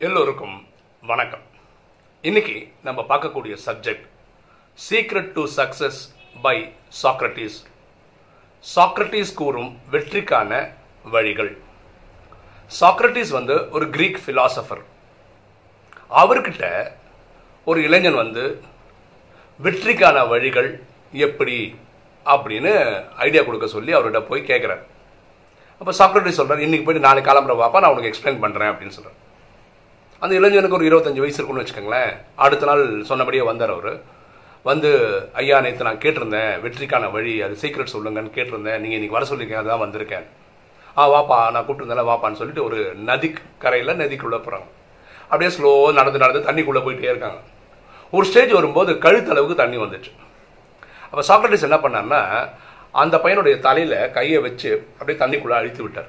எல்லோருக்கும் வணக்கம். இன்னைக்கு நம்ம பார்க்கக்கூடிய subject secret to success by Socrates Socrates கூறும் வெற்றிக்கான வழிகள். சாக்ரட்டிஸ் வந்து ஒரு கிரீக் பிலாசபர் அவர்கிட்ட ஒரு இளைஞன் வந்து வெற்றிக்கான வழிகள் எப்படி? அப்படின்னு ஐடியா கொடுக்க சொல்லி அவர்கிட்ட போய் கேட்குறாரு அப்போ சாக்ரட்டிஸ் சொல்கிறார் இன்னைக்கு போய் நாளைக்கு கிளம்புற பாப்பா நான் உனக்கு எக்ஸ்பிளைன் பண்ணுறேன் அப்படின்னு சொல்கிறேன் அந்த இளைஞனுக்கு ஒரு இருபத்தஞ்சு வயசு இருக்குன்னு வச்சுக்கோங்களேன். அடுத்த நாள் சொன்னபடியே வந்தார் அவர். வந்து ஐயா நேற்று நான் கேட்டிருந்தேன் வெற்றிக்கான வழி அது சீக்ரெட் சொல்லுங்கன்னு கேட்டிருந்தேன். நீங்கள் இன்றைக்கி வர சொல்லியிருக்கேன் அதுதான் வந்திருக்கேன். ஆ வாப்பா நான் கூப்பிட்டுருந்தேன் வாப்பான்னு சொல்லிட்டு ஒரு நதி கரையில் நதிக்குள்ளே போகிறாங்க அப்படியே ஸ்லோவாக நடந்து நடந்து தண்ணிக்குள்ளே போயிட்டே இருக்காங்க. ஒரு ஸ்டேஜ் வரும்போது கழுத்தளவுக்கு தண்ணி வந்துச்சு. அப்போ சாக்ரட்டிஸ் என்ன பண்ணார்னா அந்த பையனுடைய தலையில் கையை வச்சு அப்படியே தண்ணிக்குள்ளே அழித்து விட்டார்.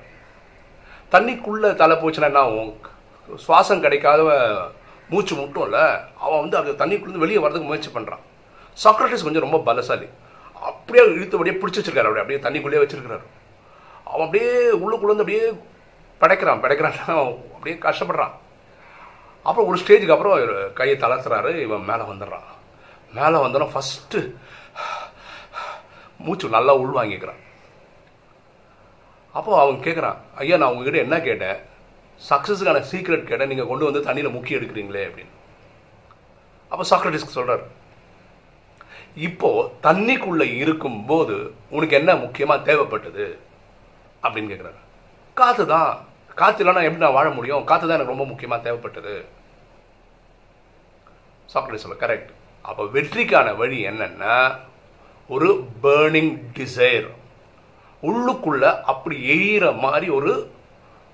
தண்ணிக்குள்ளே தலை போச்சுன்னா என்ன ஆகும்? சுவாசம் கிடைக்காத மூச்சு முட்டும்ல அவன் வந்து அது தண்ணிக்குள்ளேருந்து வெளியே வரதுக்கு முயற்சி பண்ணுறான் சாக்ரட்டிஸ் கொஞ்சம் ரொம்ப பலசாலி. அப்படியே இழுத்தபடியே பிடிச்சி வச்சிருக்காரு அப்படியே அப்படியே தண்ணிக்குள்ளேயே வச்சிருக்கிறாரு. அவன் அப்படியே உள்ளுக்குள்ளேருந்து அப்படியே படைக்கிறான் படைக்கிறான். அப்படியே கஷ்டப்படுறான். அப்புறம் ஒரு ஸ்டேஜுக்கு அப்புறம் கையை தளர்த்துறாரு இவன் மேலே வந்துடுறான். மேலே வந்தோன்னா ஃபஸ்ட்டு மூச்சு நல்லா உள்வாங்கிக்கிறான். அப்போ அவன் கேட்குறான் ஐயா நான் உங்ககிட்ட என்ன கேட்டேன்? சக்ஸஸுக்கான சீக்ரெட் கேட்டேன் நீங்கள் கொண்டு வந்து தண்ணியில் முக்கி எடுக்கிறீங்களே அப்படின்னு. அப்போ சாக்ரட்டிஸ்க்கு சொல்கிறார் இப்போ தண்ணிக்குள்ளே இருக்கும்போது உனக்கு என்ன முக்கியமாக தேவைப்பட்டது? அப்படின்னு கேட்குறாரு காற்று தான். காற்று இல்லைனா எப்படி நான் வாழ முடியும்? காற்று தான் எனக்கு ரொம்ப முக்கியமாக தேவைப்பட்டது. சாக்ரட்டிஸ் சொல்ல கரெக்ட் அப்போ வெற்றிக்கான வழி என்னென்னா ஒரு பேர்னிங் டிசைர் உள்ளுக்குள்ளே அப்படி எய்கிற மாதிரி ஒரு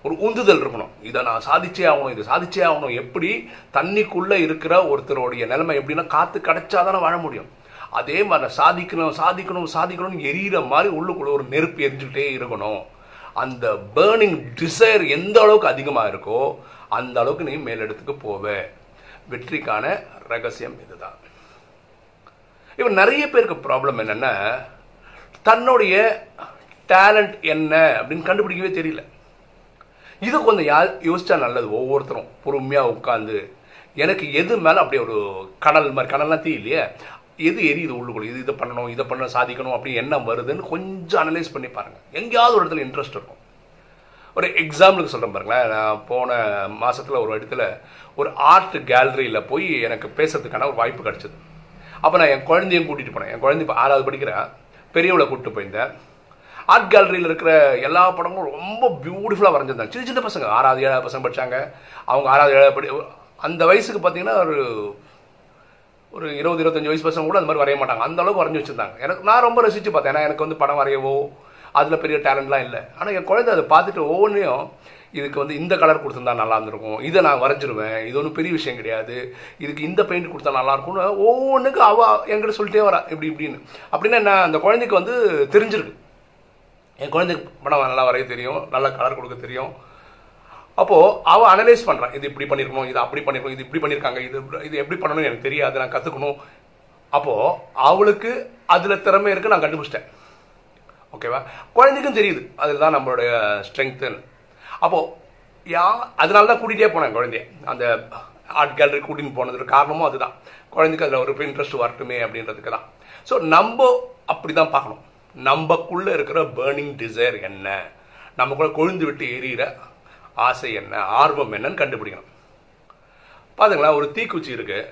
ஒரு உந்துதல் இருக்கணும். இதை நான் சாதிச்சே ஆகணும் இதை சாதிச்சே ஆகணும். எப்படி? தண்ணிக்குள்ளே இருக்கிற ஒருத்தருடைய நிலைமை எப்படின்னா காற்று கிடைச்சாதானே வாழ முடியும். அதே மாதிரி நான் சாதிக்கணும் சாதிக்கணும் சாதிக்கணும்னு எரியிற மாதிரி உள்ளுக்குள்ள ஒரு நெருப்பு எரிஞ்சுக்கிட்டே இருக்கணும். அந்த பேர்னிங் டிசைர் எந்த அளவுக்கு அதிகமாக இருக்கோ அந்த அளவுக்கு நீ மேலிடத்துக்கு போவே. வெற்றிக்கான ரகசியம் இதுதான். இப்போ நிறைய பேருக்கு ப்ராப்ளம் என்னென்னா தன்னுடைய டேலண்ட் என்ன அப்படின்னு கண்டுபிடிக்கவே தெரியல. இது கொஞ்சம் யா யோசிச்சா நல்லது. ஒவ்வொருத்தரும் பொறுமையாக உட்காந்து எனக்கு எது மேலே அப்படியே ஒரு கடல் மாதிரி கடல்லாம் தீ இல்லையே? எது எரியுது உள்ளுக்குள்ள? இது இதை பண்ணணும் இதை பண்ண சாதிக்கணும் அப்படி என்ன வருதுன்னு கொஞ்சம் அனலைஸ் பண்ணி பாருங்கள் எங்கேயாவது ஒரு இடத்துல இன்ட்ரெஸ்ட் இருக்கும். ஒரு எக்ஸாம்பிளுக்கு சொல்கிறேன் பாருங்களேன். நான் போன மாதத்தில் ஒரு இடத்துல ஒரு ஆர்ட் கேலரியில் போய் எனக்கு பேசுறதுக்கான ஒரு வாய்ப்பு கிடச்சிது. அப்போ நான் என் குழந்தையும் கூட்டிகிட்டு போனேன். என் குழந்தை இப்போ ஆறாவது படிக்கிறேன் பெரியவளை கூப்பிட்டு போயிருந்தேன். ஆர்ட் கேலரியில் இருக்கிற எல்லா படங்களும் ரொம்ப பியூட்டிஃபுல்லாக வரைஞ்சிருந்தாங்க. சின்ன சின்ன பசங்க ஆறாவது ஏழாவது பசங்க படித்தாங்க அவங்க ஆறாவது ஏழாவது படி அந்த வயசுக்கு பார்த்தீங்கன்னா ஒரு ஒரு இருபது இருபத்தஞ்சு வயசு பசங்க கூட அந்த மாதிரி வரைய மாட்டாங்க. அந்த அளவுக்கு வரைஞ்சி வச்சிருந்தாங்க. எனக்கு நான் ரொம்ப ரசித்து பார்த்தேன். ஏன்னா எனக்கு வந்து படம் வரையவோ அதில் பெரிய டேலண்ட்லாம் இல்லை. ஆனால் என் குழந்தை அதை பார்த்துட்டு ஒவ்வொன்றையும் இதுக்கு வந்து இந்த கலர் கொடுத்துருந்தா நல்லா இருந்திருக்கும். இதை நான் வரைஞ்சிருவேன். இது ஒன்றும் பெரிய விஷயம் கிடையாது. இதுக்கு இந்த பெயிண்ட் கொடுத்தா நல்லா இருக்கும்னு ஒவ்வொன்றுக்கு அவ என்கிட்ட சொல்லிட்டே வரா. இப்படி இப்படின்னு. அப்படின்னா என்ன அந்த குழந்தைக்கு வந்து தெரிஞ்சிருக்கு. என் குழந்தைக்கு படம் நல்லா வரைய தெரியும் நல்ல கலர் கொடுக்க தெரியும். அப்போது அவள் அனலைஸ் பண்ணுறான் இது இப்படி பண்ணியிருக்கணும் இது அப்படி பண்ணியிருக்கணும் இது இப்படி பண்ணியிருக்காங்க இது இது எப்படி பண்ணணும்னு எனக்கு தெரியாது நான் கற்றுக்கணும் அப்போது அவளுக்கு அதில் திறமை இருக்குது நான் கண்டுபிடிச்சிட்டேன். ஓகேவா குழந்தைக்கும் தெரியுது அதில் தான் நம்மளுடைய ஸ்ட்ரென்த்துன்னு அப்போது யா அதனால தான் கூட்டிகிட்டே போனேன் குழந்தைய. அந்த ஆர்ட் கேலரி கூட்டின்னு போனதுக்கு காரணமும் அதுதான். குழந்தைக்கு அதில் ஒரு இன்ட்ரெஸ்ட் வரட்டுமே அப்படின்றதுக்கு தான் ஸோ நம்ம அப்படி தான் பார்க்கணும். நம்மக்குள்ளே இருக்கிற பேர்னிங் டிசைர் என்ன? நமக்குள்ளே கொழுந்து விட்டு எரியிற ஆசை என்ன? ஆர்வம் என்னன்னு கண்டுபிடிக்கணும். பாத்துங்களா? ஒரு தீக்குச்சி இருக்கு.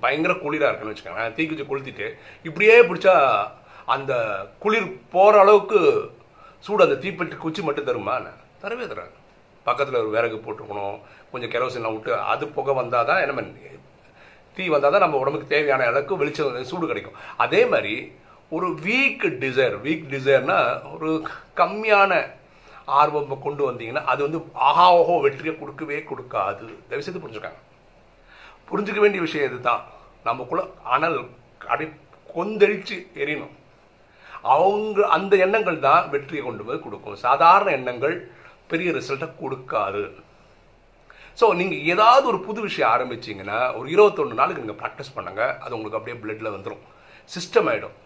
பயங்கர குளிராக இருக்குன்னு வச்சுக்கோங்களேன். தீக்குச்சி கொளுத்திட்டு இப்படியே பிடிச்சா அந்த குளிர் போகிற அளவுக்கு சூடு அந்த தீப்பெட்டு குச்சி மட்டும் தருமா? தரவே தராது. பக்கத்தில் ஒரு விறகு போட்டுக்கணும். கொஞ்சம் கெரோசின்லாம் விட்டு அது புகை வந்தால் தான் என்ன தீ வந்தால் தான் நம்ம உடம்புக்கு தேவையான அளவுக்கு வெளிச்சம் சூடு கிடைக்கும். அதே மாதிரி ஒரு வீக் டிசைர் வீக் டிசைர்னா ஒரு கம்மியான ஆர்வம் கொண்டு வந்தீங்கன்னா அது வந்து ஆஹா ஓஹோ வெற்றியை கொடுக்கவே கொடுக்காது. தயவுசெய்து புரிஞ்சுக்காங்க. புரிஞ்சுக்க வேண்டிய விஷயம் இதுதான். நமக்குள்ள அனல் அடி கொந்தளிச்சு எரியணும். அவங்க அந்த எண்ணங்கள் தான் வெற்றியை கொண்டு போய் கொடுக்கும். சாதாரண எண்ணங்கள் பெரிய ரிசல்ட்டை கொடுக்காது. ஸோ நீங்கள் ஏதாவது ஒரு புது விஷயம் ஆரம்பிச்சிங்கன்னா ஒரு இருபத்தொன்று நாளுக்கு நீங்கள் ப்ராக்டிஸ் பண்ணுங்க. அது உங்களுக்கு அப்படியே பிளட்டில் வந்துடும் சிஸ்டம் ஆகிடும்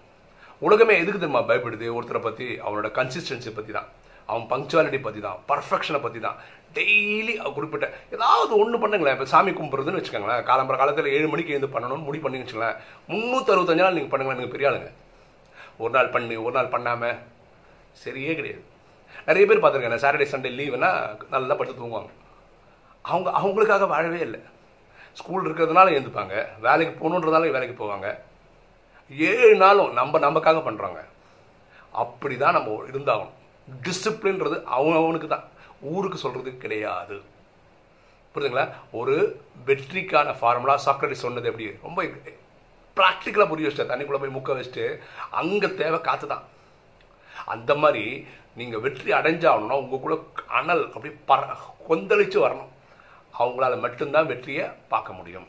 உலகமே எதுக்கு தெரியுமா பயப்படுது? ஒருத்தரை பற்றி அவனோட கன்சிஸ்டன்சி பற்றி தான் அவன் பங்க்சுவாலிட்டி பற்றி தான் பர்ஃபெக்ஷனை பற்றி தான் டெய்லி குறிப்பிட்ட ஏதாவது ஒன்று பண்ணுங்களேன். இப்போ சாமி கும்பிட்றதுன்னு வச்சுக்கோங்களேன். காலம்பர காலத்தில் ஏழு மணிக்கு எழுந்து பண்ணணும்னு முடி பண்ணி வச்சுக்கோங்களேன். முந்நூற்றறுபத்தஞ்சு நாள் நீங்கள் பண்ணுங்களேன். நீங்கள் பெரிய ஆளுங்க. ஒரு நாள் பண்ணி ஒரு நாள் பண்ணாமல் சரியே கிடையாது. நிறைய பேர் பார்த்துருக்கேன். சாட்டர்டே சண்டே லீவுனா நல்லா படுத்து தூங்குவாங்க. அவங்க அவங்களுக்காக வாழவே இல்லை. ஸ்கூல் இருக்கிறதுனால எழுந்துப்பாங்க. வேலைக்கு போகணுன்றதால வேலைக்கு போவாங்க. ஏழு நாளும் நம்ம நமக்காக பண்ணுறாங்க அப்படி தான் நம்ம இருந்தாகணும். டிசிப்ளின்றது அவன் அவனுக்கு தான் ஊருக்கு சொல்கிறது கிடையாது. புரியுதுங்களா? ஒரு வெற்றிக்கான ஃபார்முலா சாக்ரட்டிஸ் சொன்னது எப்படி? ரொம்ப ப்ராக்டிக்கலாக புரிய வச்சுட்டு தண்ணிக்குள்ளே போய் முக்க வச்சுட்டு அங்கே தேவை காற்று தான் அந்த மாதிரி நீங்கள் வெற்றி அடைஞ்சாகணும்னா உங்களுக்குள்ள அனல் அப்படி பற கொந்தளிச்சு வரணும். அவங்களால மட்டும்தான் வெற்றியை பார்க்க முடியும்.